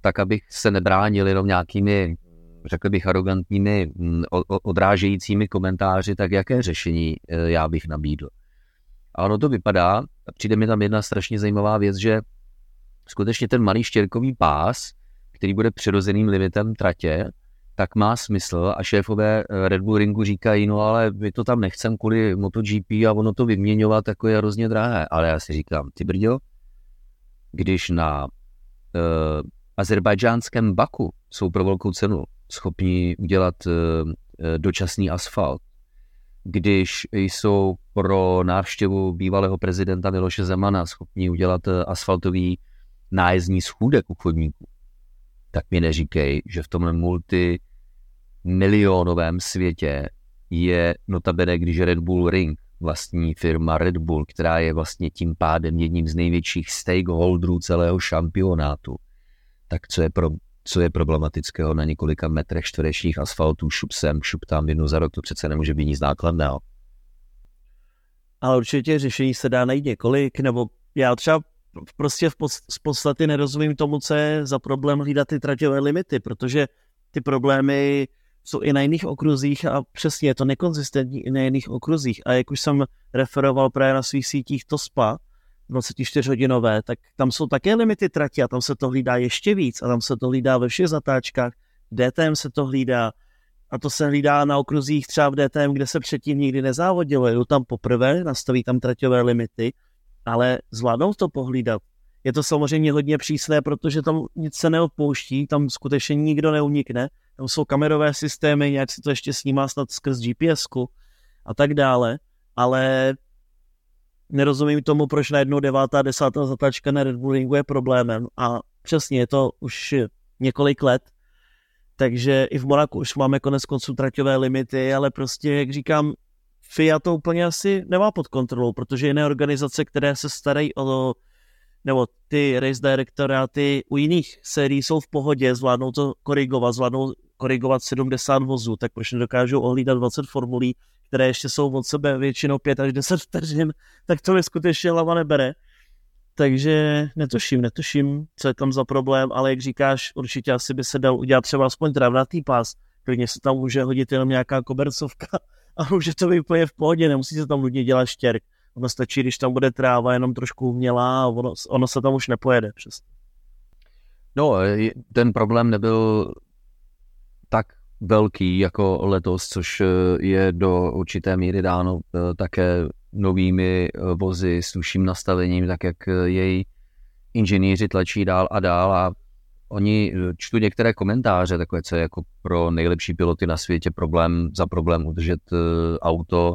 Speaker 1: tak abych se nebránil jenom nějakými řekl bych, arrogantními odrážejícími komentáři, tak jaké řešení e, já bych nabídl. A ono to vypadá, přijde mi tam jedna strašně zajímavá věc, že skutečně ten malý štěrkový pás, který bude přirozeným limitem tratě, tak má smysl a šéfové e, Red Bull Ringu říkají, no ale my to tam nechcem kvůli MotoGP a ono to vyměňovat jako je hrozně drahé. Ale já si říkám, ty brďo, když na uh, azerbajdžánském Baku jsou pro velkou cenu schopni udělat eh, eh, dočasný asfalt, když jsou pro návštěvu bývalého prezidenta Miloše Zemana schopni udělat eh, asfaltový nájezdní schůdek u chodníků, tak mi neříkej, že v tomhle multimilionovém světě je notabene, když Red Bull Ring, vlastní firma Red Bull, která je vlastně tím pádem jedním z největších stakeholderů celého šampionátu, tak co je pro co je problematického na několika metrech čtverečních asfaltů, šup sem, šup tam jednou za rok, to přece nemůže být nic nákladného.
Speaker 2: Ale určitě řešení se dá najít několik, nebo já třeba prostě v podstatě nerozumím tomu, co je za problém hlídat ty traťové limity, protože ty problémy jsou i na jiných okruzích a přesně je to nekonzistentní i na jiných okruzích. A jak už jsem referoval právě na svých sítích to SPA, 24-hodinové, tak tam jsou také limity trati a tam se to hlídá ještě víc a tam se to hlídá ve všech zatáčkách, DTM se to hlídá a to se hlídá na okruzích třeba v DTM, kde se předtím nikdy nezávodilo. Jdu tam poprvé, nastaví tam traťové limity, ale zvládnou to pohlídat. Je to samozřejmě hodně přísné, protože tam nic se neodpouští, tam skutečně nikdo neunikne. Tam jsou kamerové systémy, nějak se to ještě snímá snad skrz gps a tak dále, ale nerozumím tomu, proč najednou devátá, desátá zatáčka na Red Bullingu je problémem a přesně je to už několik let, takže i v Monaku už máme konec konců traťové limity, ale prostě, jak říkám, FIA to úplně asi nemá pod kontrolou, protože jiné organizace, které se starají o nebo ty race directoráty u jiných sérií jsou v pohodě, zvládnou to korigovat, zvládnou korigovat 70 vozů, tak proč nedokážou ohlídat 20 formulí, které ještě jsou od sebe většinou 5 až 10 vteřin, tak to mi skutečně hlava nebere. Takže netuším, netuším, co je tam za problém, ale jak říkáš, určitě asi by se dal udělat třeba aspoň travnatý pás. Klidně se tam může hodit jenom nějaká kobercovka a může to být úplně v pohodě, nemusí se tam nutně dělat štěrk. Ono stačí, když tam bude tráva jenom trošku umělá a ono, ono se tam už nepojede přes.
Speaker 1: No, ten problém nebyl tak velký jako letos, což je do určité míry dáno eh, také novými eh, vozy s tuším nastavením, tak jak eh, její inženýři tlačí dál a dál a oni čtu některé komentáře, takové, co je jako pro nejlepší piloty na světě problém za problém udržet auto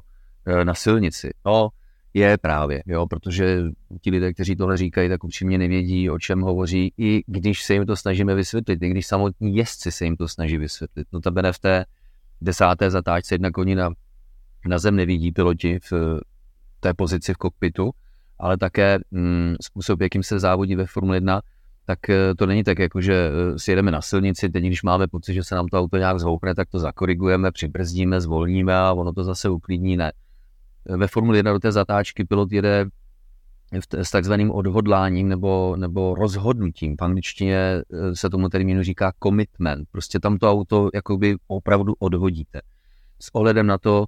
Speaker 1: na silnici. No, je právě, jo, protože ti lidé, kteří tohle říkají, tak upřímně nevědí, o čem hovoří, i když se jim to snažíme vysvětlit, i když samotní jezdci se jim to snaží vysvětlit. No ta v té desáté zatáčce jedna koni na, na zem nevidí piloti v té pozici v kokpitu, ale také mm, způsob, jakým se závodí ve Formule 1, tak eh, to není tak, jako že eh, si jedeme na silnici, teď když máme pocit, že se nám to auto nějak zhoupne, tak to zakorigujeme, přibrzdíme, zvolníme a ono to zase uklidní. Ne ve Formuli 1 do té zatáčky pilot jede s takzvaným odhodláním nebo, nebo rozhodnutím. V angličtině eh, se tomu termínu říká commitment. Prostě tam to auto jakoby opravdu odhodíte. S ohledem na to,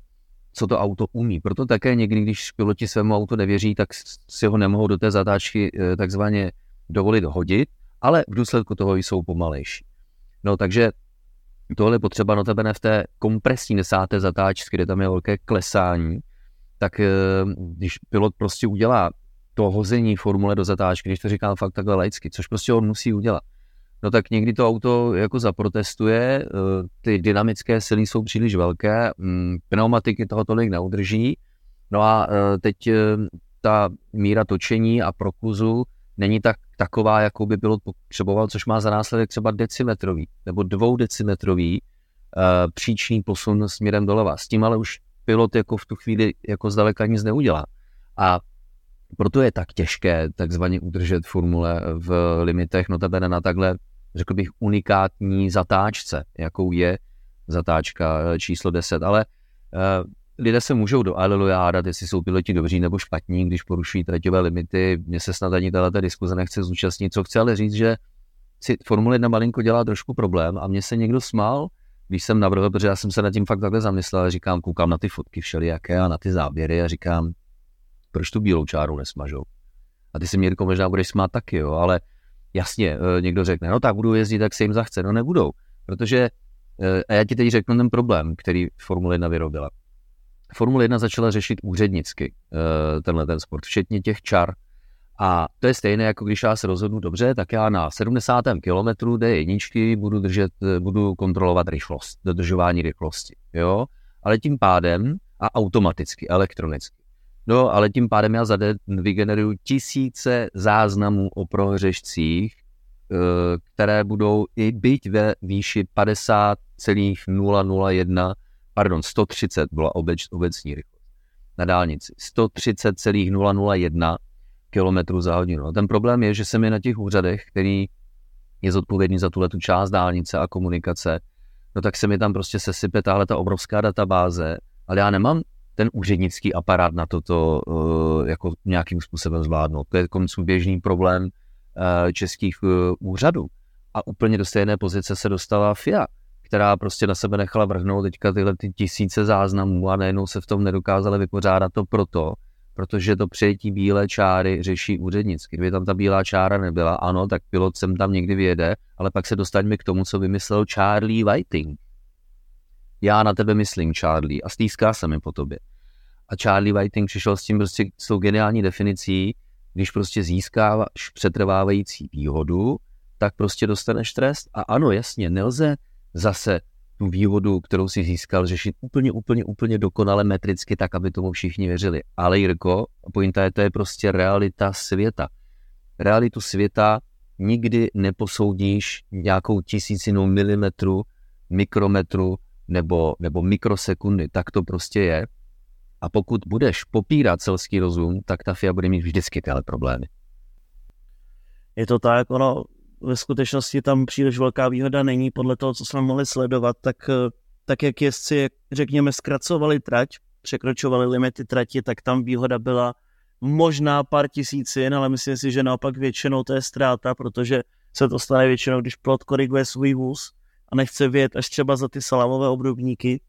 Speaker 1: co to auto umí. Proto také někdy, když piloti svému auto nevěří, tak si ho nemohou do té zatáčky takzvaně dovolit hodit, ale v důsledku toho jsou pomalejší. No takže tohle je potřeba notabene v té kompresní desáté zatáčce, kde tam je velké klesání, tak eh, když pilot prostě udělá to hození formule do zatáčky, když to říkám fakt takhle laicky, což prostě on musí udělat, no tak někdy to auto jako zaprotestuje, eh, ty dynamické síly jsou příliš velké, mm, pneumatiky toho tolik neudrží, no a eh, teď ta míra točení a prokuzu není tak taková, jakou by pilot potřeboval, což má za následek třeba decimetrový nebo dvoudecimetrový příčný posun směrem doleva. S tím ale už pilot jako v tu chvíli jako zdaleka nic neudělá. A proto je tak těžké takzvaně udržet formule v limitech, notabene na takhle, řekl bych, unikátní zatáčce, jakou je zatáčka eh, číslo 10, ale uh, lidé se můžou do Aleluja hádat, jestli jsou piloti dobří nebo špatní, když porušují traťové limity. Mně se snad ani tato diskuze nechce zúčastnit, co chci ale říct, že si Formule 1 malinko dělá trošku problém a mně se někdo smál, když jsem navrhl, protože já jsem se nad tím fakt takhle zamyslel, říkám, koukám na ty fotky všelijaké a na ty záběry a říkám, proč tu bílou čáru nesmažou? A ty si mě možná budeš smát taky, jo, ale jasně, eh, někdo řekne, no tak budu jezdit, tak se jim zachce. No nebudou, protože, eh, a já ti teď řeknu ten problém, který Formule 1 vyrobila. Formule 1 začala řešit úřednicky eh, tenhle ten sport, včetně těch čar, a to je stejné, jako když já se rozhodnu dobře, tak já na 70. kilometru D1 budu, držet, budu kontrolovat rychlost, dodržování rychlosti. Jo? Ale tím pádem, a automaticky, elektronicky. No, ale tím pádem já za den vygeneruju tisíce záznamů o prohřešcích, eh, které budou i být ve výši 50,001, pardon, 130 byla obec, obecní rychlost na dálnici. 130,001 km za hodinu. A ten problém je, že se mi na těch úřadech, který je zodpovědný za tuhle tu část dálnice a komunikace, no tak se mi tam prostě sesype tahle ta obrovská databáze, ale já nemám ten úřednický aparát na toto uh, jako nějakým způsobem zvládnout. To je konců běžný problém uh, českých uh, úřadů. A úplně do stejné pozice se dostala FIA, která prostě na sebe nechala vrhnout teďka tyhle ty tisíce záznamů a najednou se v tom nedokázali vypořádat to proto, protože to přijetí bílé čáry řeší úřednicky. Kdyby tam ta bílá čára nebyla, ano, tak pilot sem tam někdy vyjede, ale pak se dostaňme k tomu, co vymyslel Charlie Whiting. Já na tebe myslím, Charlie, a stýská se mi po tobě. A Charlie Whiting přišel s tím prostě s tou geniální definicí, když prostě získáváš přetrvávající výhodu, tak prostě dostaneš trest. A ano, jasně, nelze zase tu výhodu, kterou si získal, řešit úplně, úplně, úplně dokonale metricky tak, aby tomu všichni věřili. Ale Jirko, pointa je, to je prostě realita světa. Realitu světa nikdy neposoudíš nějakou tisícinou milimetru, mikrometru nebo, nebo mikrosekundy. Tak to prostě je. A pokud budeš popírat selský rozum, tak ta FIA bude mít vždycky tyhle problémy.
Speaker 2: Je to tak, ono ve skutečnosti tam příliš velká výhoda není. Podle toho, co jsme mohli sledovat, tak, eh, tak jak jezdci, řekněme, zkracovali trať, překročovali limity trati, tak tam výhoda byla možná pár tisícin, ale myslím si, že naopak většinou to je ztráta, protože se to stane většinou, když plot koriguje svůj vůz a nechce vědět až třeba za ty salamové obdobníky,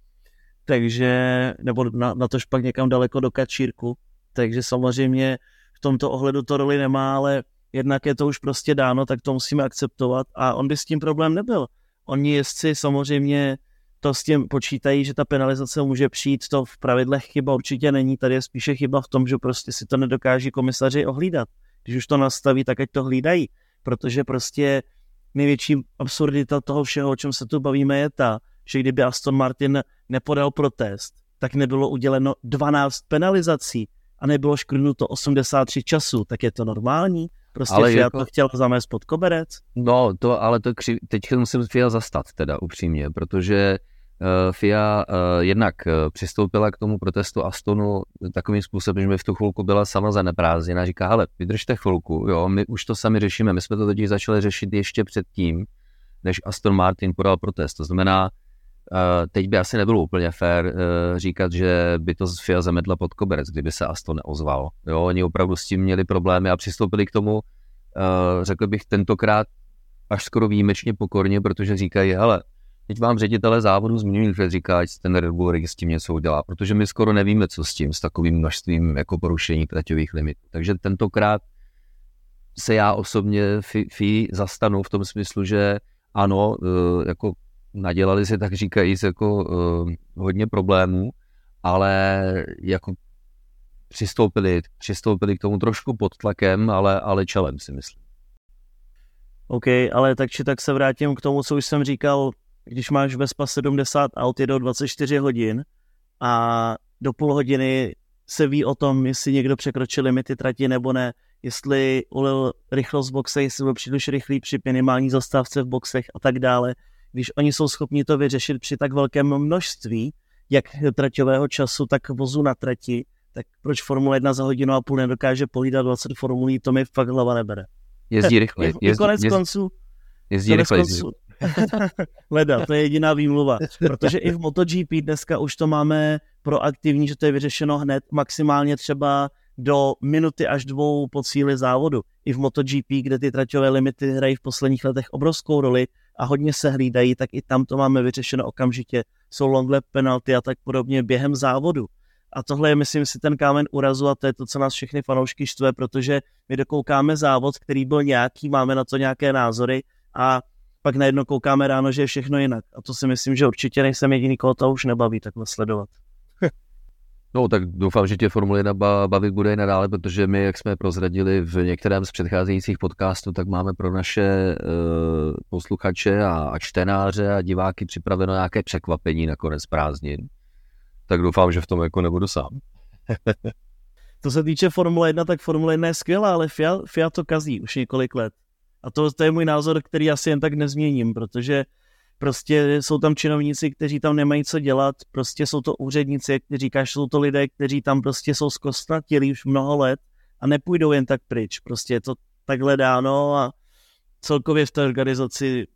Speaker 2: takže, nebo na, na to pak někam daleko do kačírku, takže samozřejmě v tomto ohledu to roli nemá, ale jednak je to už prostě dáno, tak to musíme akceptovat a on by s tím problém nebyl. Oni jezdci samozřejmě to s tím počítají, že ta penalizace může přijít, to v pravidlech chyba určitě není, tady je spíše chyba v tom, že prostě si to nedokáží komisaři ohlídat. Když už to nastaví, tak ať to hlídají, protože prostě největší absurdita toho všeho, o čem se tu bavíme, je ta, že kdyby Aston Martin nepodal protest, tak nebylo uděleno 12 penalizací a nebylo škrnuto 83 časů, tak je to normální? Prostě ale Fiat jako... to chtěl zamést pod koberec?
Speaker 1: No, to, ale to kři... teď musím Fiat zastat teda upřímně, protože uh, FIA uh, jednak uh, přistoupila k tomu protestu Astonu takovým způsobem, že v tu chvilku byla sama zaneprázdněna. Říká, hele, vydržte chvilku, jo, my už to sami řešíme. My jsme to totiž začali řešit ještě předtím, než Aston Martin podal protest. To znamená, teď by asi nebylo úplně fér říkat, že by to FIA zametla pod koberec, kdyby se Aston neozval. Jo, oni opravdu s tím měli problémy a přistoupili k tomu, řekl bych tentokrát až skoro výjimečně pokorně, protože říkají, hele, teď vám ředitele závodu zmiňují, že říká, ať ten Red Bull s tím něco udělá, protože my skoro nevíme, co s tím, s takovým množstvím jako porušení traťových limitů. Takže tentokrát se já osobně FI, FI zastanu v tom smyslu, že ano, jako nadělali si, tak říkají, jako uh, hodně problémů, ale jako přistoupili, přistoupili k tomu trošku pod tlakem, ale, ale čelem si myslím.
Speaker 2: OK, ale tak či tak se vrátím k tomu, co už jsem říkal, když máš Vespa 70 aut, je do 24 hodin a do půl hodiny se ví o tom, jestli někdo překročil limity trati nebo ne, jestli ulil rychlost v boxech, jestli byl příliš rychlý při minimální zastávce v boxech a tak dále když oni jsou schopni to vyřešit při tak velkém množství, jak traťového času, tak vozu na trati, tak proč Formule 1 za hodinu a půl nedokáže polídat 20 formulí, to mi fakt hlava nebere.
Speaker 1: Jezdí rychle.
Speaker 2: Jezdí, konec jezdí, konců.
Speaker 1: Jezdí rychle. Konců,
Speaker 2: Leda, to je jediná výmluva. Protože i v MotoGP dneska už to máme proaktivní, že to je vyřešeno hned maximálně třeba do minuty až dvou po cíli závodu. I v MotoGP, kde ty traťové limity hrají v posledních letech obrovskou roli, a hodně se hlídají, tak i tam to máme vyřešeno okamžitě. Jsou long lap penalty a tak podobně během závodu. A tohle je, myslím si, ten kámen urazu a to je to, co nás všechny fanoušky štve, protože my dokoukáme závod, který byl nějaký, máme na to nějaké názory a pak najednou koukáme ráno, že je všechno jinak. A to si myslím, že určitě nejsem jediný, koho to už nebaví takhle sledovat.
Speaker 1: No, tak doufám, že tě Formule 1 bavit bude i nadále, protože my, jak jsme prozradili v některém z předcházejících podcastů, tak máme pro naše uh, posluchače a, a čtenáře a diváky připraveno nějaké překvapení na konec prázdnin. Tak doufám, že v tom jako nebudu sám.
Speaker 2: to se týče Formule 1, tak Formule 1 je skvělá, ale Fiat, Fiat to kazí už několik let. A to, to je můj názor, který asi jen tak nezměním, protože Prostě jsou tam činovníci, kteří tam nemají co dělat, prostě jsou to úředníci, jak ty říkáš, jsou to lidé, kteří tam prostě jsou zkostnatělí už mnoho let a nepůjdou jen tak pryč. Prostě je to takhle dáno a celkově v té organizaci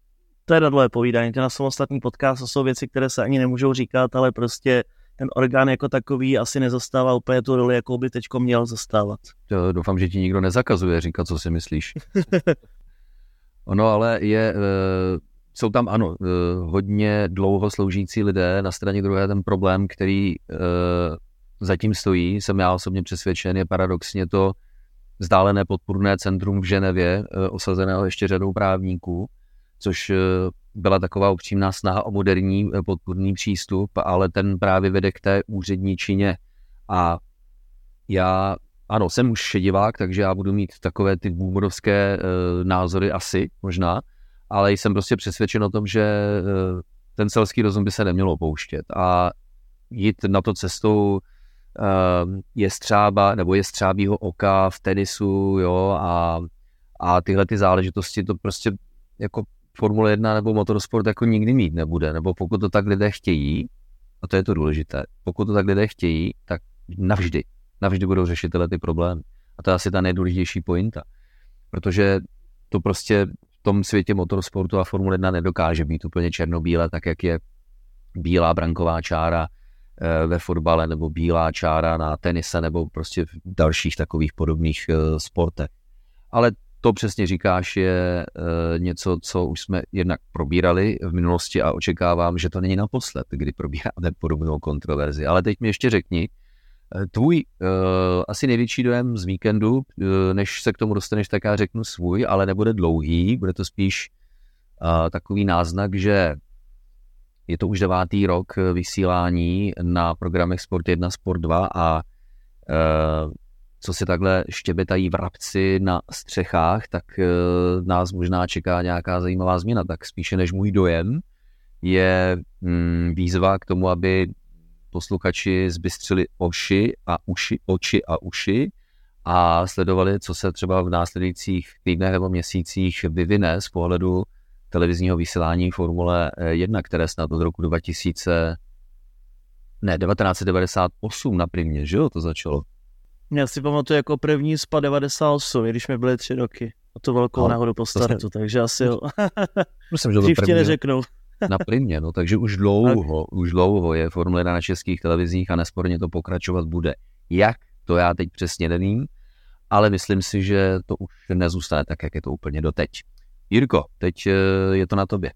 Speaker 2: to je na dlouhé povídání, to na samostatný podcast, to jsou věci, které se ani nemůžou říkat, ale prostě ten orgán jako takový asi nezastává úplně tu roli, jakou by teďko měl zastávat.
Speaker 1: To doufám, že ti nikdo nezakazuje říkat, co si myslíš. ono ale je, eh, jsou tam, ano, eh, hodně dlouho sloužící lidé, na straně druhé ten problém, který zatím stojí, jsem já osobně přesvědčen, je paradoxně to vzdálené podpůrné centrum v Ženevě, osazeného ještě řadou právníků, což byla taková upřímná snaha o moderní podpůrný přístup, ale ten právě vede k té úřední čině. A já ano, jsem už šedivák, takže já budu mít takové ty boomerovské názory asi, možná, ale jsem prostě přesvědčen o tom, že uh, ten selský rozum by se nemělo opouštět a jít na to cestou uh, je střába, nebo je střábího oka v tenisu, jo, a, a tyhle ty záležitosti, to prostě jako Formule 1 nebo motorsport jako nikdy mít nebude, nebo pokud to tak lidé chtějí, a to je to důležité, pokud to tak lidé chtějí, tak navždy navždy budou řešit tyhle ty problémy. A to je asi ta nejdůležitější pointa. Protože to prostě tom světě motorsportu a Formule 1 nedokáže být úplně černobílé, tak jak je bílá branková čára eh, ve fotbale nebo bílá čára na tenise nebo prostě v dalších takových podobných eh, sportech. Ale to přesně říkáš je eh, něco, co už jsme jednak probírali v minulosti a očekávám, že to není naposled, kdy probíráme podobnou kontroverzi. Ale teď mi ještě řekni, Tvůj uh, asi největší dojem z víkendu, uh, než se k tomu dostaneš, tak já řeknu svůj, ale nebude dlouhý, bude to spíš uh, takový náznak, že je to už devátý rok vysílání na programech Sport 1, Sport 2 a uh, co si takhle štěbetají vrabci na střechách, tak uh, nás možná čeká nějaká zajímavá změna. Tak spíše než můj dojem je mm, výzva k tomu, aby posluchači zbystřili oši a uši, oči a uši a sledovali, co se třeba v následujících týdnech nebo měsících vyvine z pohledu televizního vysílání Formule 1, které snad od roku 2000, ne, 1998 na primě, že jo, to začalo.
Speaker 2: Já si pamatuju jako první SPA 98, když mi byly tři roky. A to velkou no, náhodu po startu, takže asi jo.
Speaker 1: Myslím, že to první, neřeknou na plyně, no, takže už dlouho, už dlouho je Formule 1 na českých televizích a nesporně to pokračovat bude. Jak, to já teď přesně nevím, ale myslím si, že to už nezůstane tak, jak je to úplně doteď. Jirko, teď eh, je to na tobě.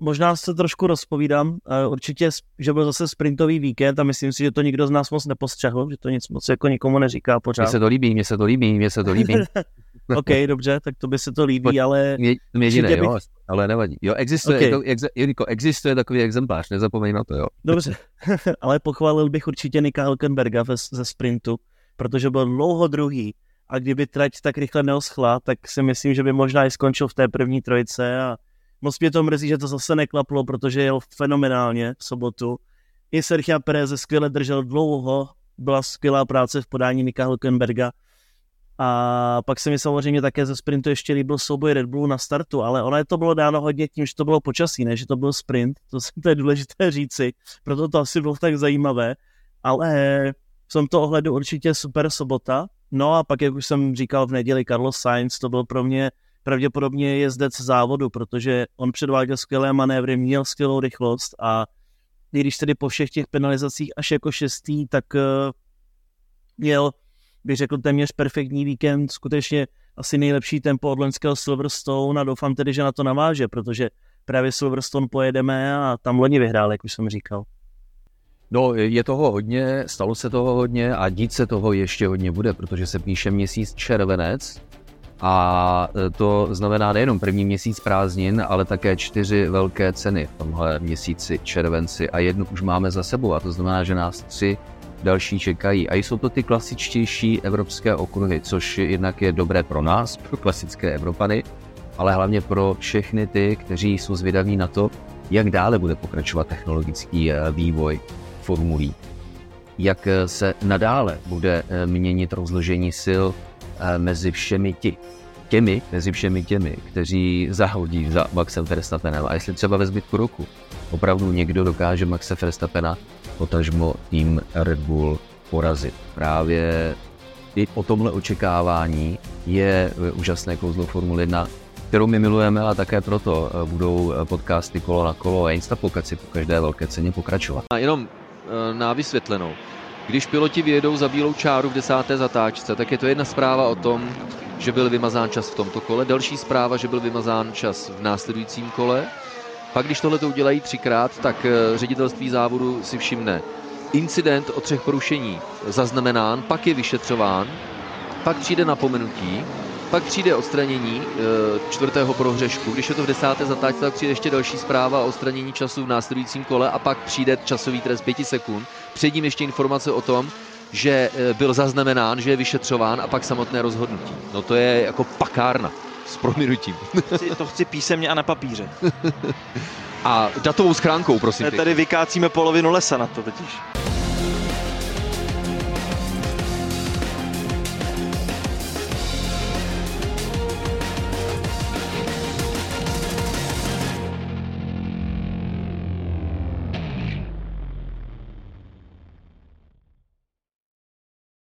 Speaker 2: Možná se trošku rozpovídám. Eh, určitě, že byl zase sprintový víkend a myslím si, že to nikdo z nás moc nepostřehl, že to nic moc jako nikomu neříká pořád.
Speaker 1: Mně se to líbí, mně se to líbí, mně se to líbí.
Speaker 2: OK, dobře, tak to by se to líbí, ale...
Speaker 1: Mě, jediné, bych... jo, ale nevadí. Jo, existuje, okay. jako, ex, Jirko, existuje takový exemplář, nezapomeň na to, jo.
Speaker 2: Dobře, ale pochválil bych určitě Nika Hulkenberga ze sprintu, protože byl dlouho druhý a kdyby trať tak rychle neoschla, tak si myslím, že by možná i skončil v té první trojice a moc mě to mrzí, že to zase neklaplo, protože jel fenomenálně v sobotu. I Sergio Perez skvěle držel dlouho, byla skvělá práce v podání Nika Hulkenberga a pak se mi samozřejmě také ze sprintu ještě líbil souboj Red Bullu na startu, ale ono je to bylo dáno hodně tím, že to bylo počasí, ne, že to byl sprint, to, to je důležité říci, proto to asi bylo tak zajímavé, ale v tomto ohledu určitě super sobota. No a pak, jak už jsem říkal v neděli, Carlos Sainz, to byl pro mě pravděpodobně jezdec závodu, protože on předváděl skvělé manévry, měl skvělou rychlost a když tedy po všech těch penalizacích až jako šestý, tak uh, měl bych řekl, téměř perfektní víkend, skutečně asi nejlepší tempo od loňského Silverstone a doufám tedy, že na to naváže, protože právě Silverstone pojedeme a tam loni vyhrál, jak už jsem říkal.
Speaker 1: No, je toho hodně, stalo se toho hodně a dít se toho ještě hodně bude, protože se píše měsíc červenec a to znamená nejenom první měsíc prázdnin, ale také čtyři velké ceny v tomhle měsíci červenci a jednu už máme za sebou a to znamená, že nás tři další čekají. A jsou to ty klasičtější evropské okruhy, což jednak je dobré pro nás, pro klasické Evropany, ale hlavně pro všechny ty, kteří jsou zvědaví na to, jak dále bude pokračovat technologický eh, vývoj formulí. Jak eh, se nadále bude eh, měnit rozložení sil mezi všemi ti, těmi, mezi všemi těmi, kteří zahodí za Maxem Verstappenem. A jestli třeba ve zbytku roku opravdu někdo dokáže Maxe Verstappena potažmo tým Red Bull porazit. Právě i po tomhle očekávání je úžasné kouzlo Formule 1, kterou my milujeme, a také proto budou podcasty kolo na kolo a Instapokaci po každé velké ceně pokračovat.
Speaker 3: A jenom eh, na vysvětlenou. Když piloti vyjedou za bílou čáru v desáté zatáčce, tak je to jedna zpráva o tom, že byl vymazán čas v tomto kole, další zpráva, že byl vymazán čas v následujícím kole Pak, když tohle to udělají třikrát, tak eh, ředitelství závodu si všimne incident o třech porušení zaznamenán, pak je vyšetřován, pak přijde napomenutí, pak přijde odstranění eh, čtvrtého prohřešku. Když je to v desáté zatáčce, tak přijde ještě další zpráva o odstranění času v následujícím kole a pak přijde časový trest 5 sekund. Před ním ještě informace o tom, že eh, byl zaznamenán, že je vyšetřován a pak samotné rozhodnutí. No to je jako pakárna s prominutím.
Speaker 4: To chci písemně a na papíře.
Speaker 3: a datovou schránkou, prosím.
Speaker 4: Tady vykácíme polovinu lesa na to totiž.